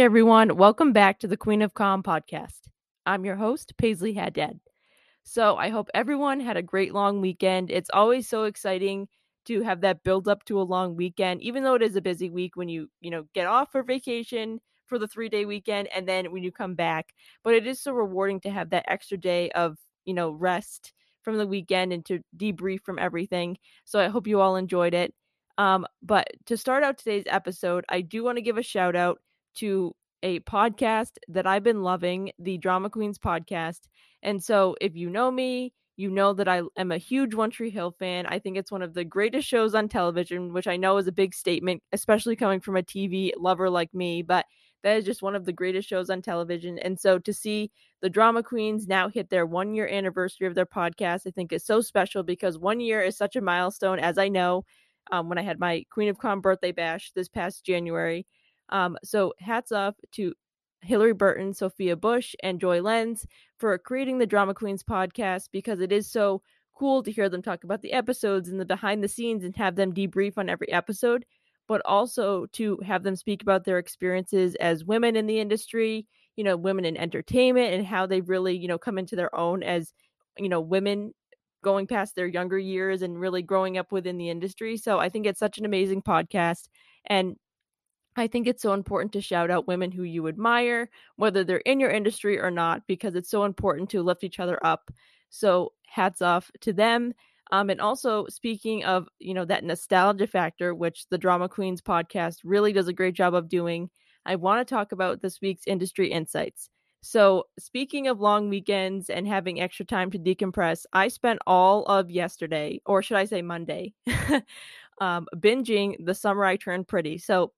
Everyone, welcome back to the Queen of Comm podcast. I'm your host, Paisley Haddad. So I hope everyone had a great long weekend. It's always so exciting to have that build up to a long weekend, even though it is a busy week when you, you know, get off for vacation for the three day weekend and then when you come back. But it is so rewarding to have that extra day of, you know, rest from the weekend and to debrief from everything. So I hope you all enjoyed it. Um, but to start out today's episode, I do want to give a shout out to a podcast that I've been loving, the Drama Queens podcast. And so if you know me, you know that I am a huge One Tree Hill fan. I think it's one of the greatest shows on television, which I know is a big statement, especially coming from a TV lover like me, but that is just one of the greatest shows on television. And so to see the Drama Queens now hit their one year anniversary of their podcast, I think is so special because one year is such a milestone, as I know um, when I had my Queen of Comm birthday bash this past January. Um, so hats off to Hilarie Burton, Sophia Bush, and Joy Lenz for creating the Drama Queens podcast because it is so cool to hear them talk about the episodes and the behind the scenes and have them debrief on every episode, but also to have them speak about their experiences as women in the industry, you know, women in entertainment and how they've really, you know, come into their own as, you know, women going past their younger years and really growing up within the industry. So I think it's such an amazing podcast. And I think it's so important to shout out women who you admire, whether they're in your industry or not, because it's so important to lift each other up. So hats off to them. Um, and also speaking of, you know, that nostalgia factor, which the Drama Queens podcast really does a great job of doing, I want to talk about this week's industry insights. So, speaking of long weekends and having extra time to decompress, I spent all of yesterday, or should I say Monday, um, binging The Summer I Turned Pretty. So,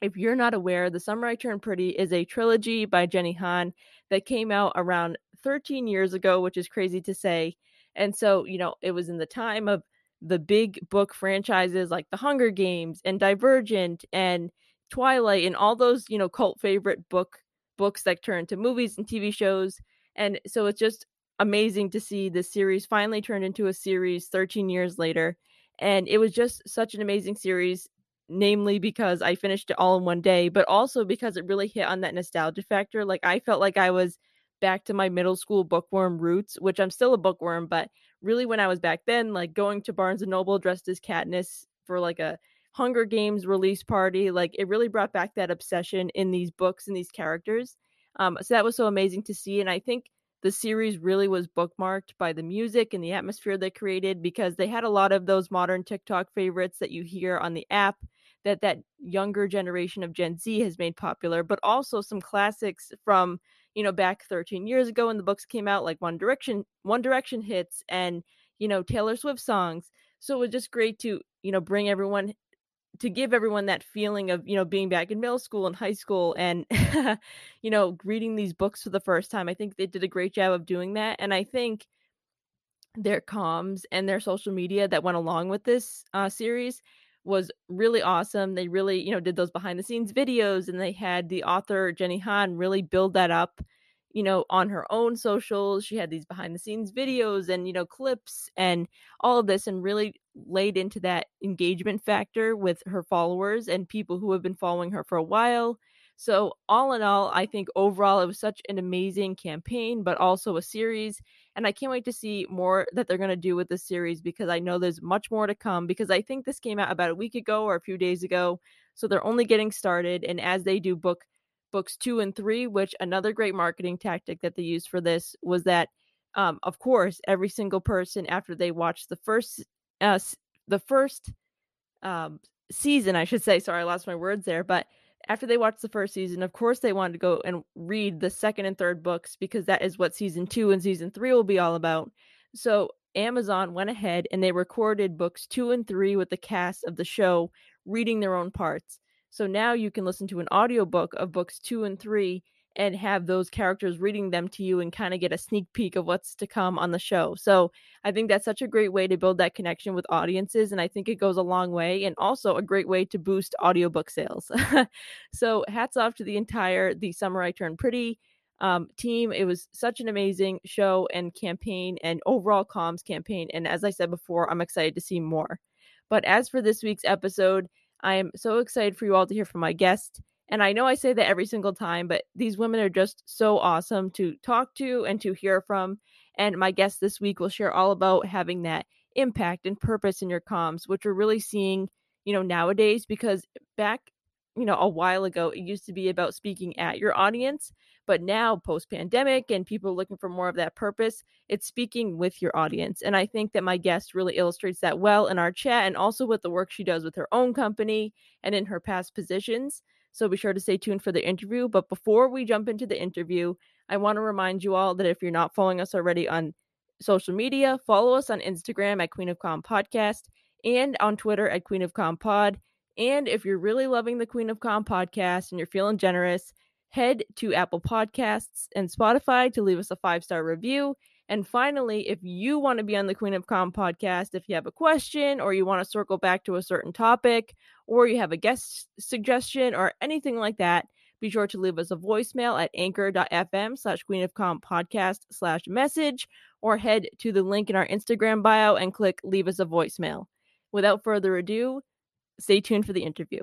if you're not aware, The Summer I Turned Pretty is a trilogy by Jenny Han that came out around 13 years ago, which is crazy to say. And so, you know, it was in the time of the big book franchises like The Hunger Games and Divergent and Twilight and all those, you know, cult favorite book books that turned to movies and TV shows. And so it's just amazing to see this series finally turned into a series 13 years later. And it was just such an amazing series namely because I finished it all in one day, but also because it really hit on that nostalgia factor. Like I felt like I was back to my middle school bookworm roots, which I'm still a bookworm, but really when I was back then, like going to Barnes and Noble dressed as Katniss for like a Hunger Games release party, like it really brought back that obsession in these books and these characters. Um, so that was so amazing to see, and I think the series really was bookmarked by the music and the atmosphere they created because they had a lot of those modern TikTok favorites that you hear on the app that that younger generation of Gen Z has made popular, but also some classics from you know back 13 years ago when the books came out, like One Direction, One Direction hits, and you know Taylor Swift songs. So it was just great to you know bring everyone to give everyone that feeling of you know being back in middle school and high school and you know reading these books for the first time i think they did a great job of doing that and i think their comms and their social media that went along with this uh, series was really awesome. They really, you know, did those behind the scenes videos and they had the author Jenny Han really build that up, you know, on her own socials. She had these behind the scenes videos and, you know, clips and all of this and really laid into that engagement factor with her followers and people who have been following her for a while. So, all in all, I think overall it was such an amazing campaign, but also a series and I can't wait to see more that they're going to do with this series because I know there's much more to come because I think this came out about a week ago or a few days ago. So they're only getting started. And as they do book books two and three, which another great marketing tactic that they used for this was that, um, of course, every single person after they watched the first, uh, the first um, season, I should say, sorry, I lost my words there, but after they watched the first season, of course they wanted to go and read the second and third books because that is what season two and season three will be all about. So Amazon went ahead and they recorded books two and three with the cast of the show reading their own parts. So now you can listen to an audiobook of books two and three and have those characters reading them to you and kind of get a sneak peek of what's to come on the show. So I think that's such a great way to build that connection with audiences. And I think it goes a long way and also a great way to boost audiobook sales. so hats off to the entire The Summer I Turned Pretty um, team. It was such an amazing show and campaign and overall comms campaign. And as I said before, I'm excited to see more. But as for this week's episode, I am so excited for you all to hear from my guest. And I know I say that every single time, but these women are just so awesome to talk to and to hear from. And my guest this week will share all about having that impact and purpose in your comms, which we're really seeing, you know, nowadays because back, you know, a while ago, it used to be about speaking at your audience. But now, post pandemic, and people looking for more of that purpose, it's speaking with your audience. And I think that my guest really illustrates that well in our chat and also with the work she does with her own company and in her past positions. So be sure to stay tuned for the interview. But before we jump into the interview, I want to remind you all that if you're not following us already on social media, follow us on Instagram at Queen of Comm Podcast and on Twitter at Queen of Comm Pod. And if you're really loving the Queen of Comm podcast and you're feeling generous, head to Apple Podcasts and Spotify to leave us a five star review and finally, if you want to be on the Queen of Comm podcast, if you have a question or you want to circle back to a certain topic or you have a guest suggestion or anything like that, be sure to leave us a voicemail at anchor.fm slash Queen of Comm podcast slash message or head to the link in our Instagram bio and click leave us a voicemail. Without further ado, stay tuned for the interview.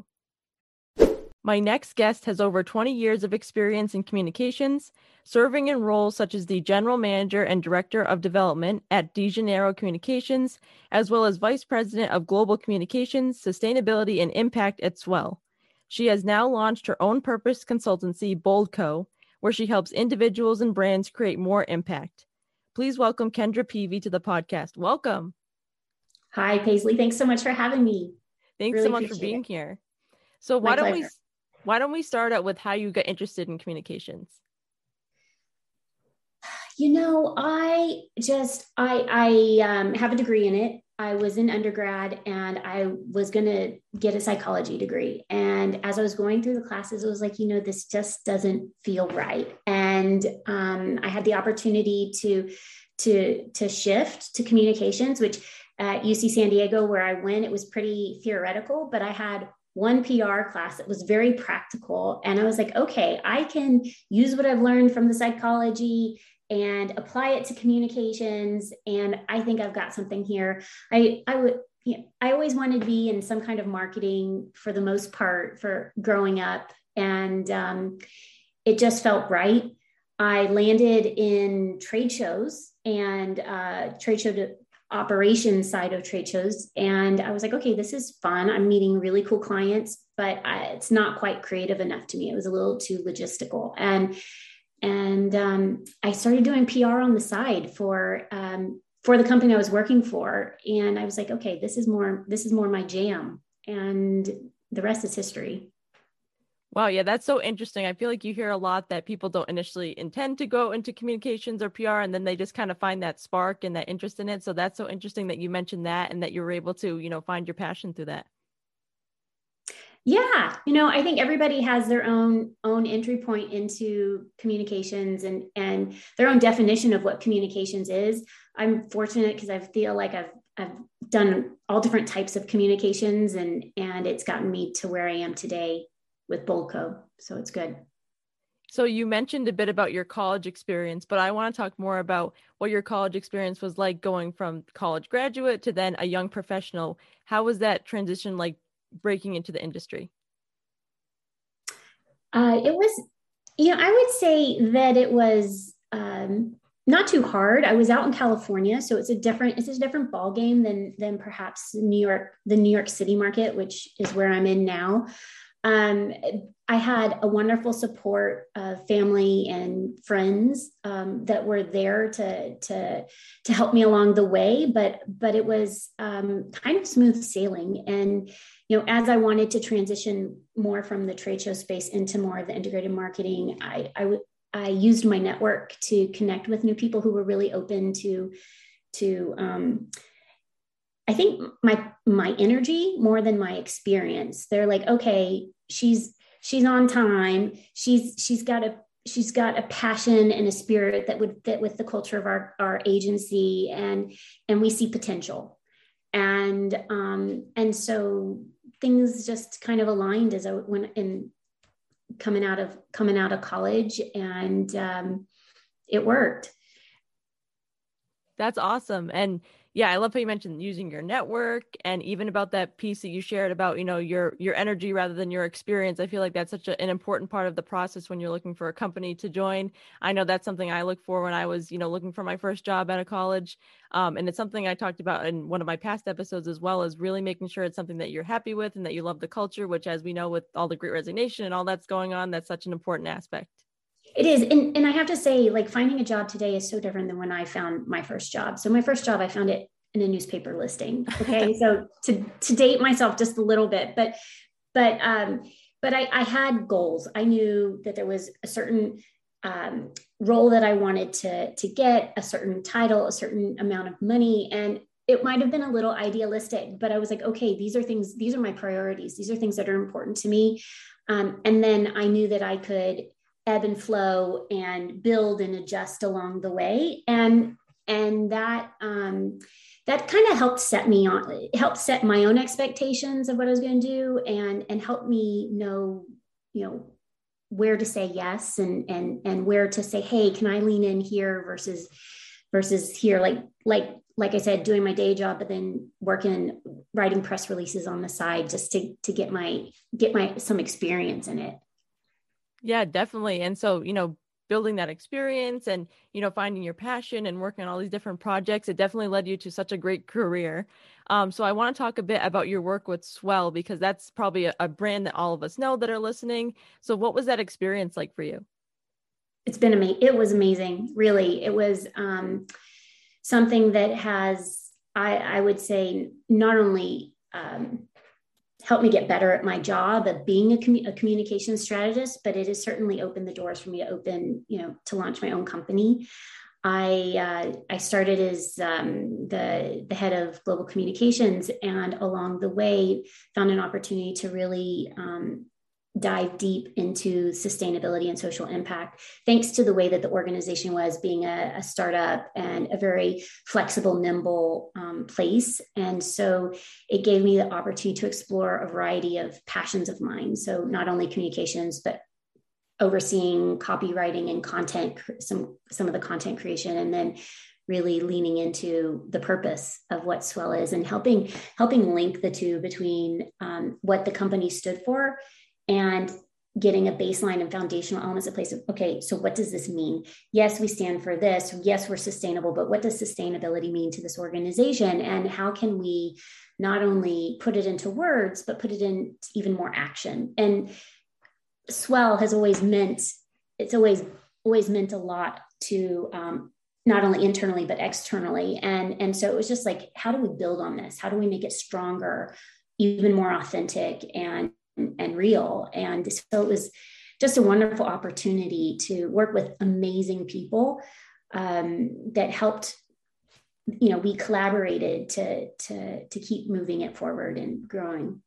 My next guest has over 20 years of experience in communications, serving in roles such as the General Manager and Director of Development at DeJaneiro Communications, as well as Vice President of Global Communications, Sustainability, and Impact at Swell. She has now launched her own purpose consultancy, Boldco, where she helps individuals and brands create more impact. Please welcome Kendra Peavy to the podcast. Welcome. Hi, Paisley. Thanks so much for having me. Thanks really so much for being it. here. So, why don't we why don't we start out with how you got interested in communications? You know, I just I I um, have a degree in it. I was in undergrad and I was going to get a psychology degree. And as I was going through the classes, it was like, you know, this just doesn't feel right. And um, I had the opportunity to to to shift to communications, which at UC San Diego, where I went, it was pretty theoretical, but I had one PR class that was very practical. And I was like, okay, I can use what I've learned from the psychology and apply it to communications. And I think I've got something here. I, I would, you know, I always wanted to be in some kind of marketing for the most part for growing up. And um, it just felt right. I landed in trade shows and uh, trade show operations side of trade shows. And I was like, okay, this is fun. I'm meeting really cool clients, but I, it's not quite creative enough to me. It was a little too logistical. And and um, I started doing PR on the side for um, for the company I was working for. And I was like, okay, this is more this is more my jam. And the rest is history. Wow, yeah, that's so interesting. I feel like you hear a lot that people don't initially intend to go into communications or PR and then they just kind of find that spark and that interest in it. So that's so interesting that you mentioned that and that you were able to, you know, find your passion through that. Yeah, you know, I think everybody has their own own entry point into communications and and their own definition of what communications is. I'm fortunate because I feel like I've I've done all different types of communications and and it's gotten me to where I am today with Boldco. So it's good. So you mentioned a bit about your college experience, but I want to talk more about what your college experience was like going from college graduate to then a young professional. How was that transition like breaking into the industry? Uh, it was, you know, I would say that it was um, not too hard. I was out in California, so it's a different it's a different ball game than than perhaps New York, the New York City market, which is where I'm in now um, I had a wonderful support of family and friends um, that were there to to to help me along the way. But but it was um, kind of smooth sailing. And you know, as I wanted to transition more from the trade show space into more of the integrated marketing, I I, w- I used my network to connect with new people who were really open to to um, I think my my energy more than my experience. They're like, okay, she's she's on time. She's she's got a she's got a passion and a spirit that would fit with the culture of our our agency, and and we see potential, and um and so things just kind of aligned as I went in coming out of coming out of college, and um, it worked. That's awesome, and yeah i love how you mentioned using your network and even about that piece that you shared about you know your your energy rather than your experience. I feel like that's such a, an important part of the process when you're looking for a company to join. I know that's something i look for when i was you know looking for my first job out of college um, and it's something i talked about in one of my past episodes as well as really making sure it's something that you're happy with and that you love the culture which as we know with all the great resignation and all that's going on that's such an important aspect it is. And, and I have to say, like finding a job today is so different than when I found my first job. So my first job, I found it in a newspaper listing. Okay. so to, to date myself just a little bit, but, but, um, but I, I had goals. I knew that there was a certain um, role that I wanted to, to get, a certain title, a certain amount of money. And it might have been a little idealistic, but I was like, okay, these are things, these are my priorities. These are things that are important to me. Um, and then I knew that I could ebb and flow and build and adjust along the way. And and that um, that kind of helped set me on helped set my own expectations of what i was going to do and and help me know you know where to say yes and and and where to say hey can i lean in here versus versus here? Like like like i said doing my day job but then working writing press releases on the side just to to get my get my some experience in it yeah, definitely. And so, you know, building that experience and, you know, finding your passion and working on all these different projects, it definitely led you to such a great career. Um, so I want to talk a bit about your work with Swell because that's probably a, a brand that all of us know that are listening. So what was that experience like for you? It's been amazing. It was amazing. Really. It was um, something that has, I, I would say, not only um, helped me get better at my job of being a, commu- a communication strategist, but it has certainly opened the doors for me to open, you know, to launch my own company. I uh, I started as um, the the head of global communications, and along the way found an opportunity to really um, dive deep into sustainability and social impact, thanks to the way that the organization was being a, a startup and a very flexible, nimble um, place. And so it gave me the opportunity to explore a variety of passions of mine. So not only communications, but overseeing copywriting and content, some, some of the content creation, and then really leaning into the purpose of what swell is and helping helping link the two between um, what the company stood for and getting a baseline and foundational elements in place of okay so what does this mean? Yes we stand for this. Yes we're sustainable but what does sustainability mean to this organization? And how can we not only put it into words but put it in even more action? And swell has always meant it's always always meant a lot to um, not only internally but externally. And and so it was just like how do we build on this? How do we make it stronger even more authentic and and real. And so it was just a wonderful opportunity to work with amazing people um, that helped you know we collaborated to to to keep moving it forward and growing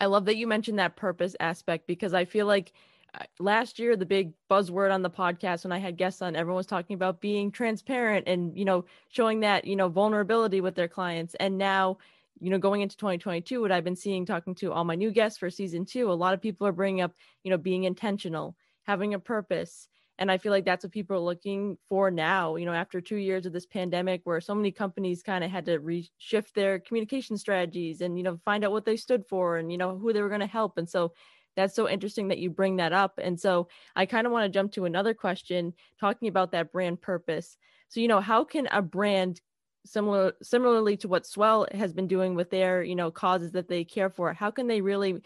i love that you mentioned that purpose aspect because i feel like uh, last year the big buzzword on the podcast when i had guests on everyone was talking about being transparent and you know showing that you know vulnerability with their clients and now you know, going into 2022, what I've been seeing talking to all my new guests for season two, a lot of people are bringing up, you know, being intentional, having a purpose. And I feel like that's what people are looking for now, you know, after two years of this pandemic where so many companies kind of had to reshift their communication strategies and, you know, find out what they stood for and, you know, who they were going to help. And so that's so interesting that you bring that up. And so I kind of want to jump to another question talking about that brand purpose. So, you know, how can a brand similar similarly to what swell has been doing with their you know causes that they care for how can they really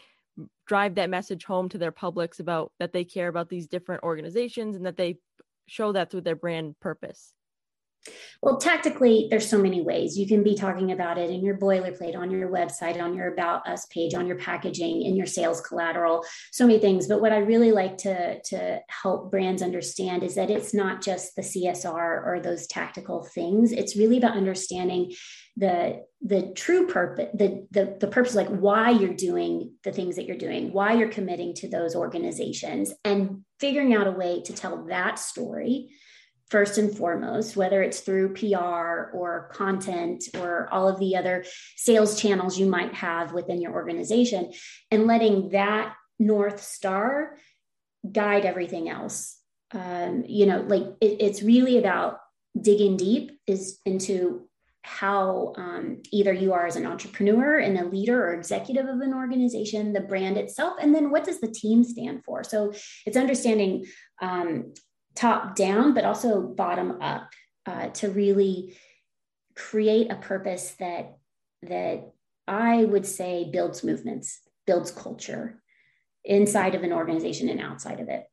drive that message home to their publics about that they care about these different organizations and that they show that through their brand purpose well, tactically, there's so many ways. You can be talking about it in your boilerplate, on your website, on your About Us page, on your packaging, in your sales collateral, so many things. But what I really like to, to help brands understand is that it's not just the CSR or those tactical things. It's really about understanding the the true purpose the, the the purpose like why you're doing the things that you're doing why you're committing to those organizations and figuring out a way to tell that story first and foremost, whether it's through PR or content or all of the other sales channels you might have within your organization, and letting that North Star guide everything else. Um, you know, like it, it's really about digging deep is into how um, either you are as an entrepreneur and a leader or executive of an organization, the brand itself, and then what does the team stand for? So it's understanding um, top down, but also bottom up uh, to really create a purpose that that I would say builds movements, builds culture inside of an organization and outside of it.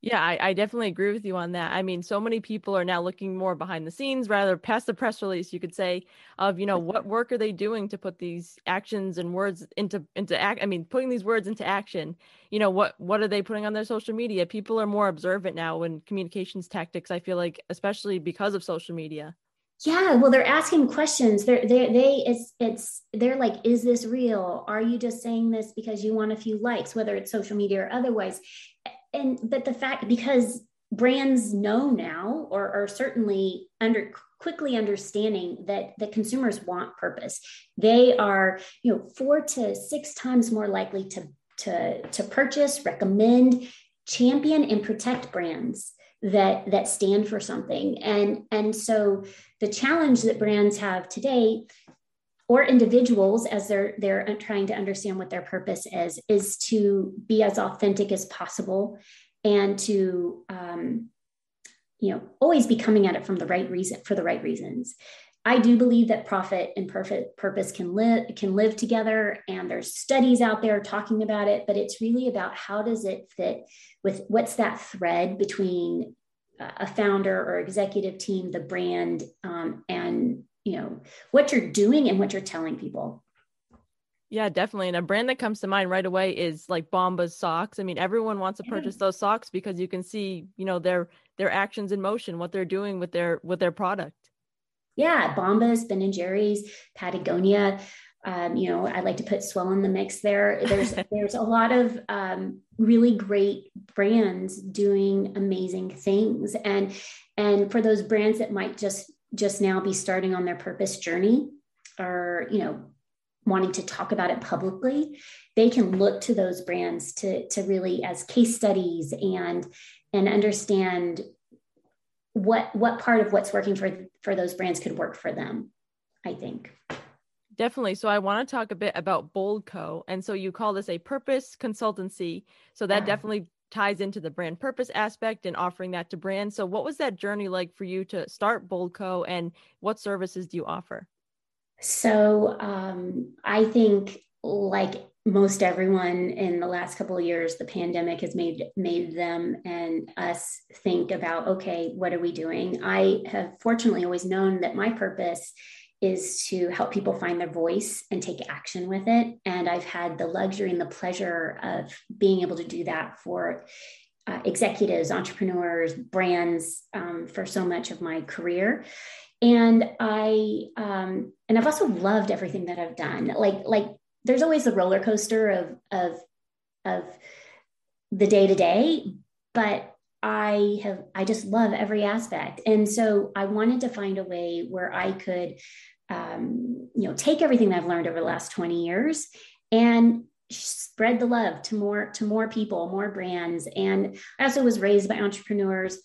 Yeah, I, I, definitely agree with you on that. I mean, so many people are now looking more behind the scenes, rather past the press release, you could say, of you know what work are they doing to put these actions and words into into act. I mean, putting these words into action. You know what what are they putting on their social media? People are more observant now in communications tactics. I feel like, especially because of social media. Yeah, well, they're asking questions. They're they they it's it's they're like, is this real? Are you just saying this because you want a few likes, whether it's social media or otherwise? And but the fact because brands know now or are certainly under quickly understanding that the consumers want purpose. They are you know four to six times more likely to to to purchase recommend champion and protect brands that that stand for something. And and so the challenge that brands have today or individuals as they're they're trying to understand what their purpose is is to be as authentic as possible and to um, you know always be coming at it from the right reason for the right reasons. I do believe that profit and perfect purpose can live can live together and there's studies out there talking about it but it's really about how does it fit with what's that thread between a founder or executive team the brand um, and you know what you're doing and what you're telling people yeah, definitely. And a brand that comes to mind right away is like Bombas socks. I mean, everyone wants to purchase those socks because you can see, you know, their their actions in motion, what they're doing with their with their product. Yeah, Bombas, Ben and Jerry's, Patagonia. Um, you know, I like to put Swell in the mix there. There's there's a lot of um, really great brands doing amazing things, and and for those brands that might just just now be starting on their purpose journey, or you know wanting to talk about it publicly, they can look to those brands to, to really as case studies and and understand what what part of what's working for for those brands could work for them. I think. Definitely. So I want to talk a bit about Bold Co. And so you call this a purpose consultancy. So that yeah. definitely ties into the brand purpose aspect and offering that to brands. So what was that journey like for you to start Boldco and what services do you offer? So um, I think, like most everyone in the last couple of years, the pandemic has made made them and us think about, okay, what are we doing? I have fortunately always known that my purpose is to help people find their voice and take action with it. And I've had the luxury and the pleasure of being able to do that for uh, executives, entrepreneurs, brands um, for so much of my career and i um and i've also loved everything that i've done like like there's always the roller coaster of of of the day to day but i have i just love every aspect. And so i wanted to find a way where i could um, you know take everything i've learned over the last 20 years and spread the love to more to more people more brands. And i also was raised by entrepreneurs.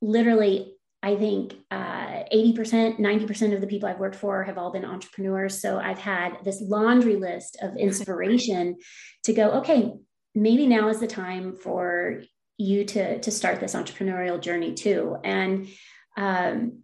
Literally I think uh, 80%, 90% of the people I've worked for have all been entrepreneurs. So I've had this laundry list of inspiration to go, okay, maybe now is the time for you to, to start this entrepreneurial journey too. And, um,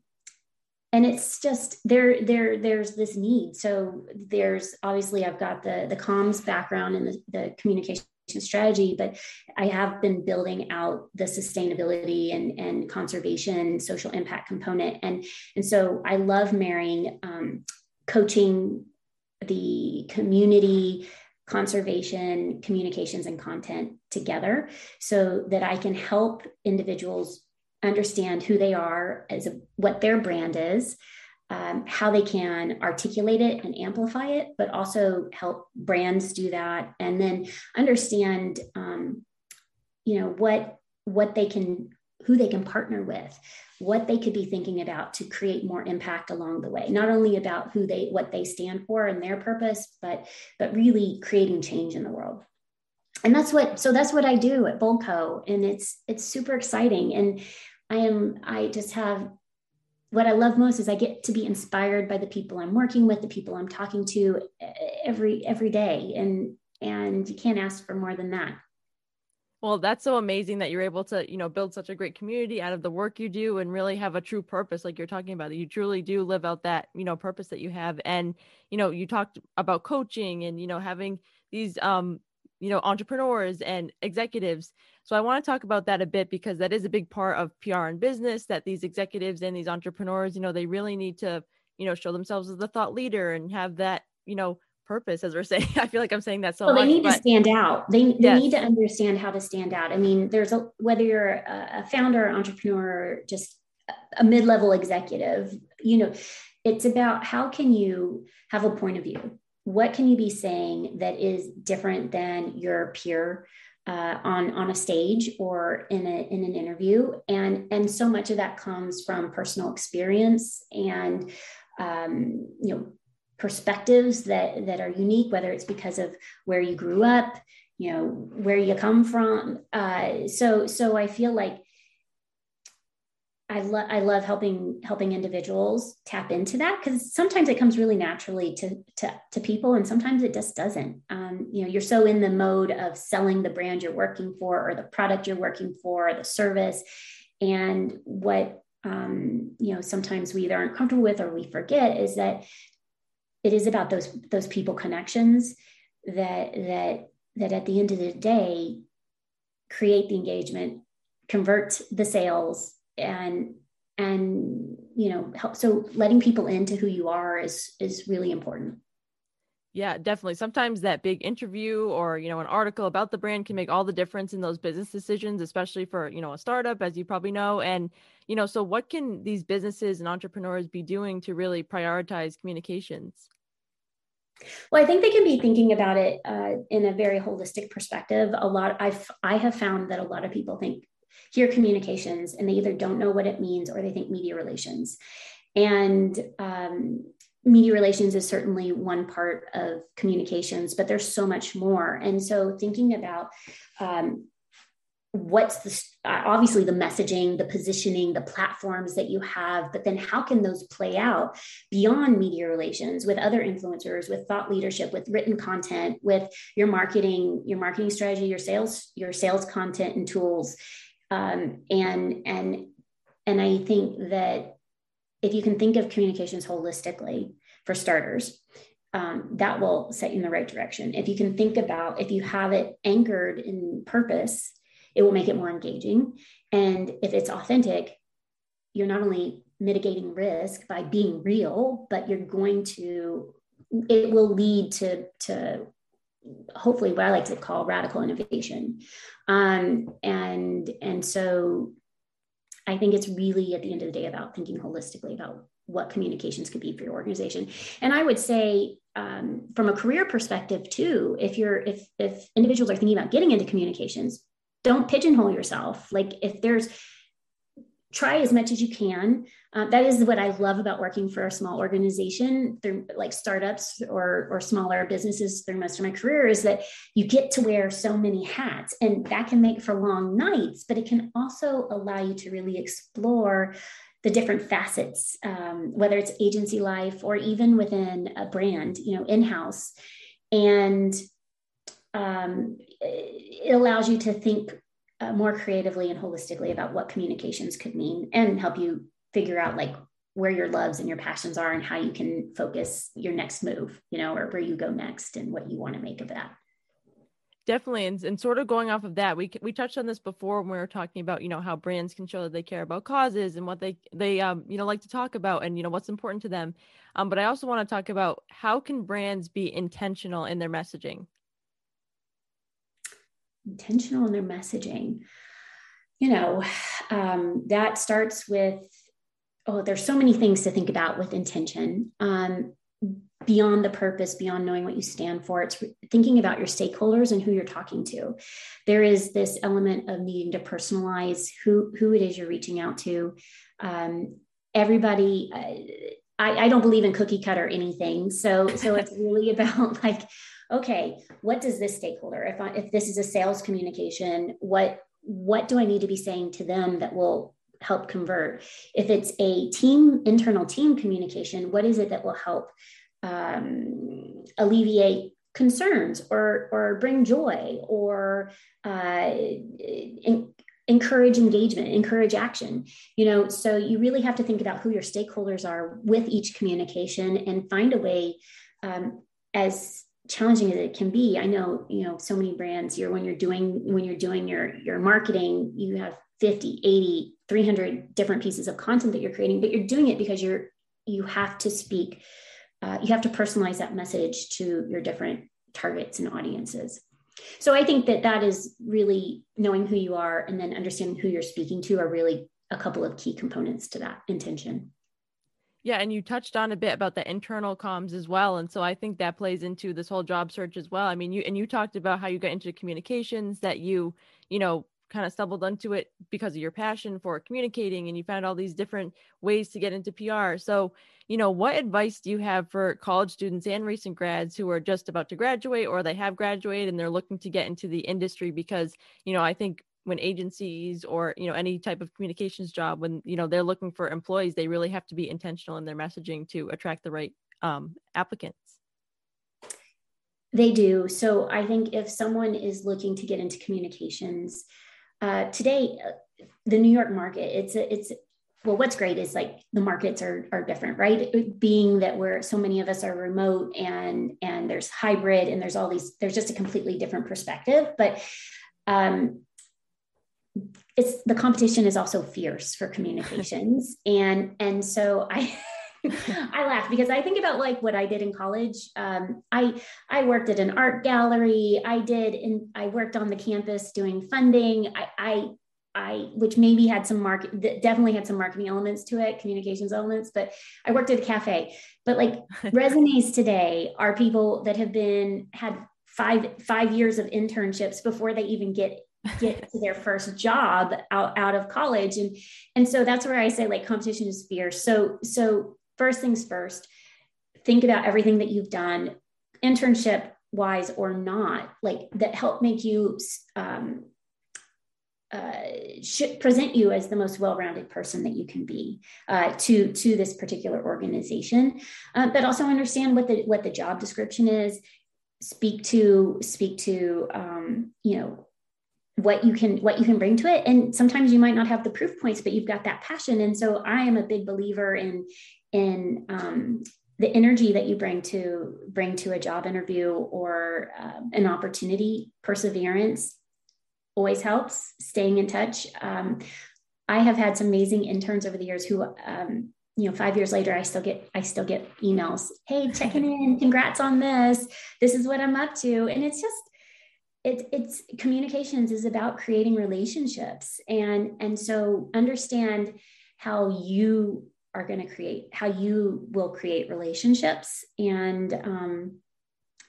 and it's just there there there's this need so there's obviously i've got the the comms background and the, the communication strategy, but I have been building out the sustainability and, and conservation social impact component. And, and so I love marrying um, coaching the community conservation communications and content together so that i can help individuals understand who they are as a, what their brand is um, how they can articulate it and amplify it, but also help brands do that, and then understand, um, you know, what what they can, who they can partner with, what they could be thinking about to create more impact along the way. Not only about who they, what they stand for and their purpose, but but really creating change in the world. And that's what. So that's what I do at Boldco, and it's it's super exciting. And I am I just have what I love most is I get to be inspired by the people I'm working with, the people I'm talking to every every day, and and you can't ask for more than that. Well, that's so amazing that you're able to, you know, build such a great community out of the work you do and really have a true purpose like you're talking about. You truly do live out that, you know, purpose that you have. And, you know, you talked about coaching and, you know, having these um, you know, entrepreneurs and executives. So I want to talk about that a bit because that is a big part of PR and business that these executives and these entrepreneurs, you know, they really need to, you know, show themselves as the thought leader and have that, you know, purpose as we're saying. I feel like i'm saying that so well, much, they need but, to stand out. They, they yes. need to understand how to stand out. I mean there's a whether you're a, a founder entrepreneur just a mid-level executive you know it's about how can you have a point of view? What can you be saying that is different than your peer uh, on on a stage or in a in an interview? And and so much of that comes from personal experience and um, you know perspectives that that are unique whether it's because of where you grew up you know where you come from uh, so so i feel like I love I love helping helping individuals tap into that because sometimes it comes really naturally to, to to people and sometimes it just doesn't. Um, you know, you're so in the mode of selling the brand you're working for or the product you're working for, or the service, and what um, you know sometimes we either aren't comfortable with or we forget is that it is about those those people connections that that that at the end of the day create the engagement, convert the sales and and you know help. So letting people into who you are is is really important. Yeah definitely. Sometimes that big interview or you know an article about the brand can make all the difference in those business decisions especially for you know a startup as you probably know. And you know so what can these businesses and entrepreneurs be doing to really prioritize communications well, I think they can be thinking about it uh, in a very holistic perspective. A lot, I've I have found that a lot of people think hear communications and they either don't know what it means or they think media relations. And um, media relations is certainly one part of communications, but there's so much more. And so thinking about um, what's the uh, obviously the messaging the positioning the platforms that you have but then how can those play out beyond media relations with other influencers with thought leadership with written content with your marketing your marketing strategy your sales your sales content and tools um, and and and I think that if you can think of communications holistically, for starters, um, that will set you in the right direction. If you can think about if you have it anchored in purpose, it will make it more engaging. And if it's authentic, you're not only mitigating risk by being real, but you're going to it will lead to to hopefully what I like to call radical innovation. Um, and and so I think it's really at the end of the day about thinking holistically about what communications could be for your organization. And I would say um, from a career perspective too, if you're if if individuals are thinking about getting into communications, don't pigeonhole yourself. Like if there's try as much as you can. Uh, that is what I love about working for a small organization through like startups or, or smaller businesses through most of my career is that you get to wear so many hats and that can make for long nights, but it can also allow you to really explore the different facets, um, whether it's agency life or even within a brand, you know, in-house. And um, it allows you to think uh, more creatively and holistically about what communications could mean and help you figure out like where your loves and your passions are and how you can focus your next move, you know, or where you go next and what you want to make of that. Definitely, and, and sort of going off of that, we we touched on this before when we were talking about you know how brands can show that they care about causes and what they they um you know like to talk about and you know what's important to them. Um, but I also want to talk about how can brands be intentional in their messaging intentional in their messaging. You know um, that starts with oh there's so many things to think about with intention um, beyond the purpose beyond knowing what you stand for. It's thinking about your stakeholders and who you're talking to. There is this element of needing to personalize who who it is you're reaching out to. Um, everybody uh, I, I don't believe in cookie cutter anything. So so it's really about like okay, what does this stakeholder, if I, if this is a sales communication, what what do I need to be saying to them that will help convert? If it's a team internal team communication what is it that will help um, alleviate concerns or or bring joy or uh, in, encourage engagement encourage action? You know so you really have to think about who your stakeholders are with each communication and find a way um, as challenging as it can be. I know you know so many brands you're when you're doing when you're doing your your marketing you have 50 80 300 different pieces of content that you're creating but you're doing it because you're you have to speak uh, you have to personalize that message to your different targets and audiences. So i think that that is really knowing who you are and then understanding who you're speaking to are really a couple of key components to that intention yeah, and you touched on a bit about the internal comms as well, and so I think that plays into this whole job search as well. I mean, you and you talked about how you got into communications that you, you know, kind of stumbled into it because of your passion for communicating and you found all these different ways to get into PR. So, you know, what advice do you have for college students and recent grads who are just about to graduate or they have graduated and they're looking to get into the industry because, you know, I think when agencies or you know any type of communications job when you know they're looking for employees they really have to be intentional in their messaging to attract the right um, applicants. They do. So i think if someone is looking to get into communications uh, today uh, the new york market it's a, it's well what's great is like the markets are are different right? Being that we're so many of us are remote and and there's hybrid and there's all these there's just a completely different perspective but um, it's the competition is also fierce for communications and and so i I laugh because I think about like what I did in college. Um, I I worked at an art gallery. I did, and I worked on the campus doing funding. I, I I, which maybe had some market, definitely had some marketing elements to it, communications elements, but I worked at a cafe. But like resumes today are people that have been, had five, five years of internships before they even get get to their first job out, out of college. And and so that's where i say like competition is fierce. So so first things first think about everything that you've done internship wise or not like that help make you um, uh, should present you as the most well-rounded person that you can be uh, to to this particular organization, uh, but also understand what the what the job description is. Speak to speak to um, you know what you can what you can bring to it. And sometimes you might not have the proof points but you've got that passion. And so i am a big believer in in um, the energy that you bring to bring to a job interview or uh, an opportunity. Perseverance always helps staying in touch. Um, i have had some amazing interns over the years who um, you know five years later i still get i still get emails hey checking in congrats on this. This is what i'm up to. And it's just it, it's communications is about creating relationships. And and so understand how you are going to create how you will create relationships. And um,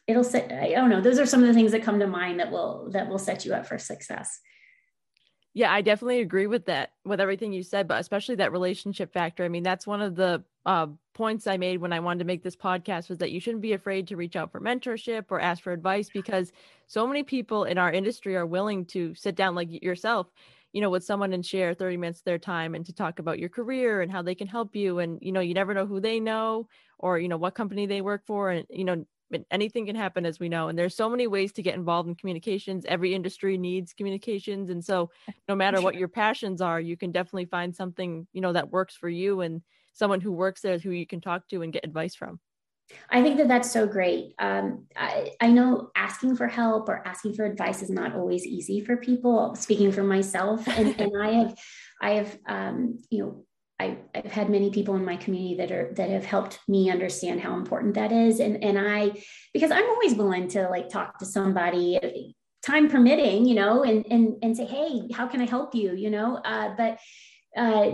it'll set i don't know those are some of the things that come to mind that will that will set you up for success yeah, I definitely agree with that, with everything you said, but especially that relationship factor. I mean, that's one of the uh, points I made when I wanted to make this podcast was that you shouldn't be afraid to reach out for mentorship or ask for advice because so many people in our industry are willing to sit down like yourself, you know, with someone and share 30 minutes of their time and to talk about your career and how they can help you. And, you know, you never know who they know or, you know, what company they work for. And, you know, anything can happen as we know and there's so many ways to get involved in communications every industry needs communications and so no matter what your passions are you can definitely find something you know that works for you and someone who works there who you can talk to and get advice from I think that that's so great. Um, I, I, know asking for help or asking for advice is not always easy for people. Speaking for myself, and, and I have, I have, um, you know, I, have had many people in my community that are that have helped me understand how important that is, and and I because I'm always willing to like talk to somebody, time permitting, you know, and and and say, hey, how can I help you, you know, uh, but uh,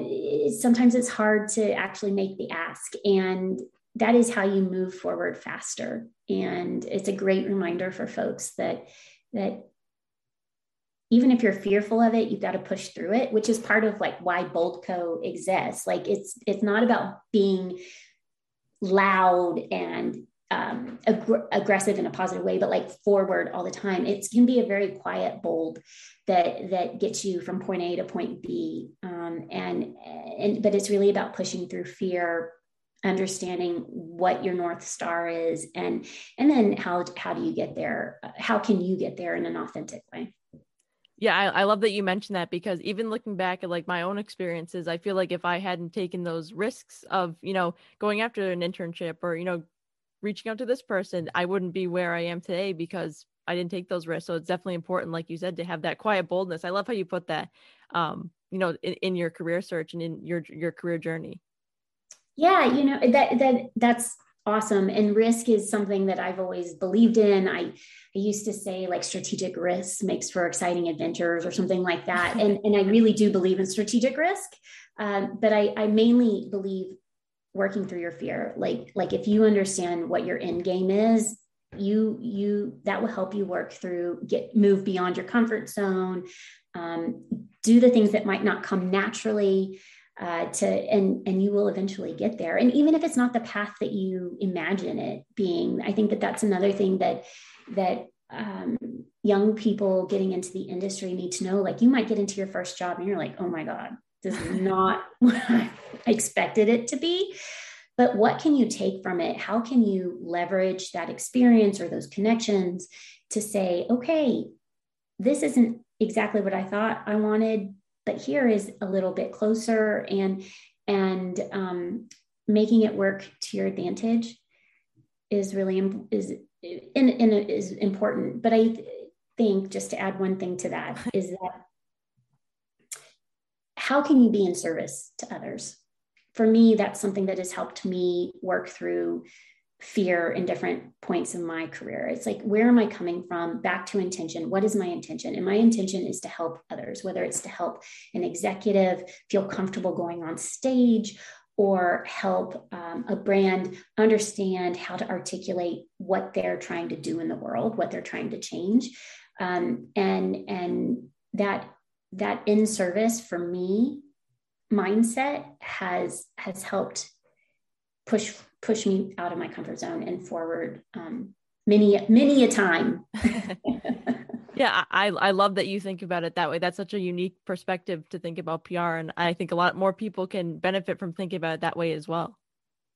sometimes it's hard to actually make the ask, and that is how you move forward faster, and it's a great reminder for folks that that even if you're fearful of it, you've got to push through it, which is part of like why Boldco exists. Like it's it's not about being loud and um, ag- aggressive in a positive way, but like forward all the time. It can be a very quiet bold that that gets you from point A to point B. Um, and and but it's really about pushing through fear understanding what your north star is and and then how how do you get there how can you get there in an authentic way yeah I, I love that you mentioned that because even looking back at like my own experiences i feel like if i hadn't taken those risks of you know going after an internship or you know reaching out to this person i wouldn't be where i am today because i didn't take those risks. So it's definitely important like you said to have that quiet boldness. I love how you put that um you know in, in your career search and in your your career journey. Yeah you know that that that's awesome. And risk is something that i've always believed in. I i used to say like strategic risk makes for exciting adventures or something like that. And and i really do believe in strategic risk. Um, but i i mainly believe working through your fear. Like like if you understand what your end game is you you that will help you work through get move beyond your comfort zone. Um, do the things that might not come naturally uh, to and and you will eventually get there. And even if it's not the path that you imagine it being i think that that's another thing that that um, young people getting into the industry need to know like you might get into your first job and you're like oh my god this is not what i expected it to be. But what can you take from it? How can you leverage that experience or those connections to say okay this isn't exactly what i thought i wanted but here is a little bit closer and and um, making it work to your advantage is really is in, in is important. But i think just to add one thing to that is that how can you be in service to others? For me that's something that has helped me work through fear in different points in my career. It's like, where am I coming from? Back to intention. What is my intention? And my intention is to help others, whether it's to help an executive feel comfortable going on stage or help um, a brand understand how to articulate what they're trying to do in the world, what they're trying to change. Um, and and that that in service for me mindset has has helped push push me out of my comfort zone and forward um, many many a time. Yeah I, I love that you think about it that way. That's such a unique perspective to think about pr and i think a lot more people can benefit from thinking about it that way as well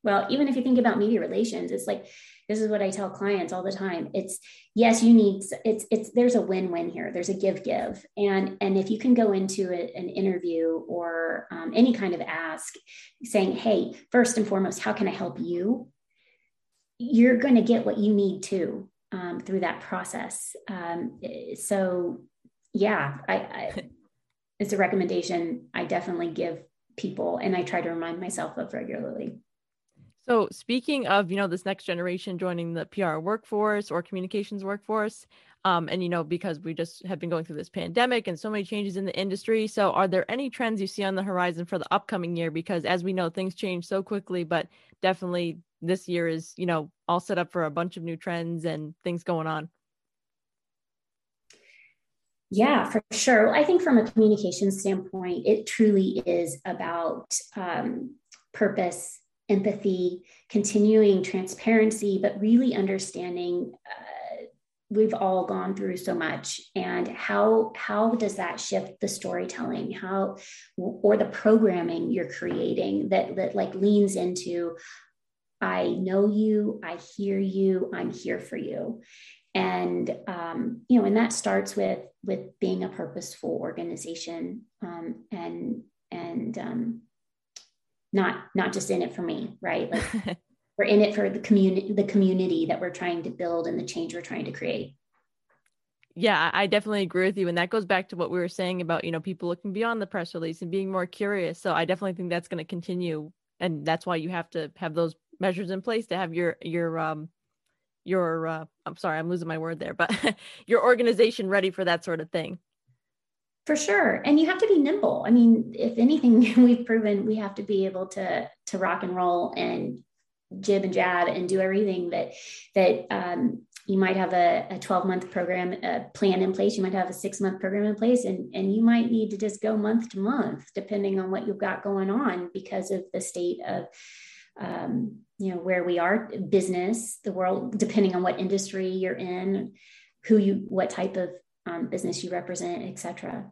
well even if you think about media relations it's like this is what i tell clients all the time. It's yes you need it's it's there's a win-win here. There's a give give and and if you can go into a, an interview or um, any kind of ask saying hey first and foremost how can i help you? You're going to get what you need to um, through that process. Um, so yeah I, I it's a recommendation i definitely give people and i try to remind myself of regularly so speaking of, you know, this next generation joining the PR workforce or communications workforce, um, and you know, because we just have been going through this pandemic and so many changes in the industry. So are there any trends you see on the horizon for the upcoming year? Because as we know, things change so quickly, but definitely this year is, you know, all set up for a bunch of new trends and things going on. Yeah, for sure. I think from a communication standpoint, it truly is about um, purpose empathy, continuing transparency, but really understanding uh, we've all gone through so much. And how how does that shift the storytelling? How or the programming you're creating that that like leans into i know you i hear you i'm here for you. And um, you know and that starts with with being a purposeful organization um, and and um, not not just in it for me right? Like we're in it for the community the community that we're trying to build and the change we're trying to create. Yeah i definitely agree with you. And that goes back to what we were saying about you know people looking beyond the press release and being more curious. So i definitely think that's going to continue. And that's why you have to have those measures in place to have your your um your uh, i'm sorry i'm losing my word there but your organization ready for that sort of thing for sure. And you have to be nimble. I mean, if anything, we've proven we have to be able to to rock and roll and jib and jab and do everything that that um, you might have a, a 12 month program a plan in place you might have a six month program in place and, and you might need to just go month to month depending on what you've got going on because of the state of um, you know where we are business the world depending on what industry you're in who you what type of um, business you represent, etc.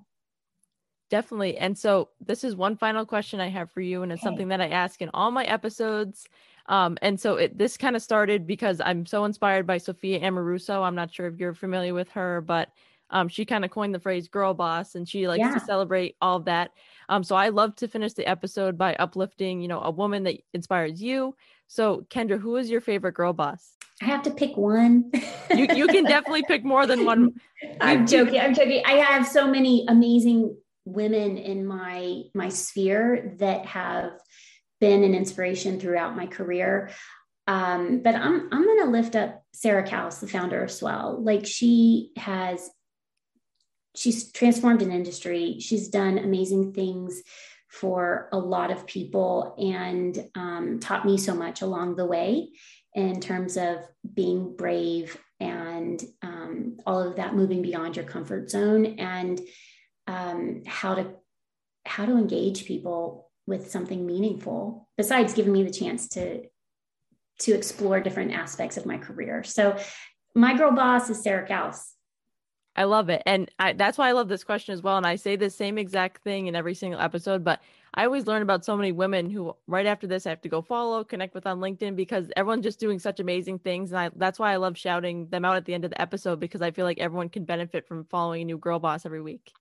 Definitely. And so this is one final question I have for you, and it's okay. something that I ask in all my episodes. Um, and so it, this kind of started because I'm so inspired by Sophia Amoruso. I'm not sure if you're familiar with her, but um, she kind of coined the phrase girl boss and she likes yeah. to celebrate all of that. Um, so I love to finish the episode by uplifting, you know, a woman that inspires you. So Kendra, who is your favorite girl boss? I have to pick one. you, you can definitely pick more than one. I'm joking. I'm joking. I have so many amazing women in my my sphere that have been an inspiration throughout my career. Um, but I'm I'm going to lift up Sarah Kauss, the founder of Swell. Like she has, she's transformed an industry. She's done amazing things for a lot of people and um, taught me so much along the way in terms of being brave and um, all of that moving beyond your comfort zone and um, how to how to engage people with something meaningful besides giving me the chance to to explore different aspects of my career so my girl boss is sarah Kauss. I love it. And I, that's why I love this question as well. And I say the same exact thing in every single episode, but I always learn about so many women who right after this I have to go follow, connect with on LinkedIn because everyone's just doing such amazing things. And I, that's why I love shouting them out at the end of the episode because I feel like everyone can benefit from following a new girl boss every week.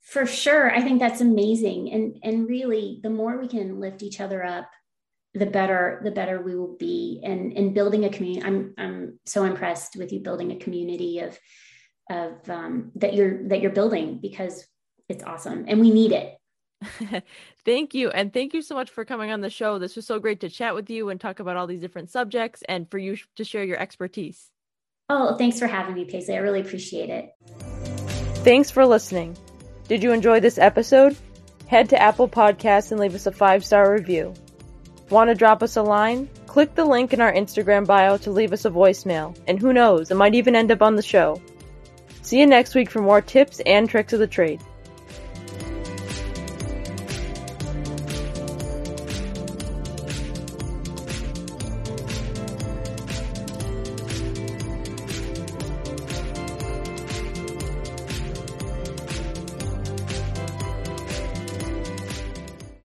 For sure. I think that's amazing. And and really the more we can lift each other up, the better the better we will be. And in building a community, I'm I'm so impressed with you building a community of of um, that you're that you're building because it's awesome and we need it. thank you. And thank you so much for coming on the show. This was so great to chat with you and talk about all these different subjects and for you to share your expertise. Oh, thanks for having me, Paisley. I really appreciate it. Thanks for listening. Did you enjoy this episode? Head to Apple Podcasts and leave us a five star review. Want to drop us a line? Click the link in our Instagram bio to leave us a voicemail, and who knows, it might even end up on the show. See you next week for more tips and tricks of the trade.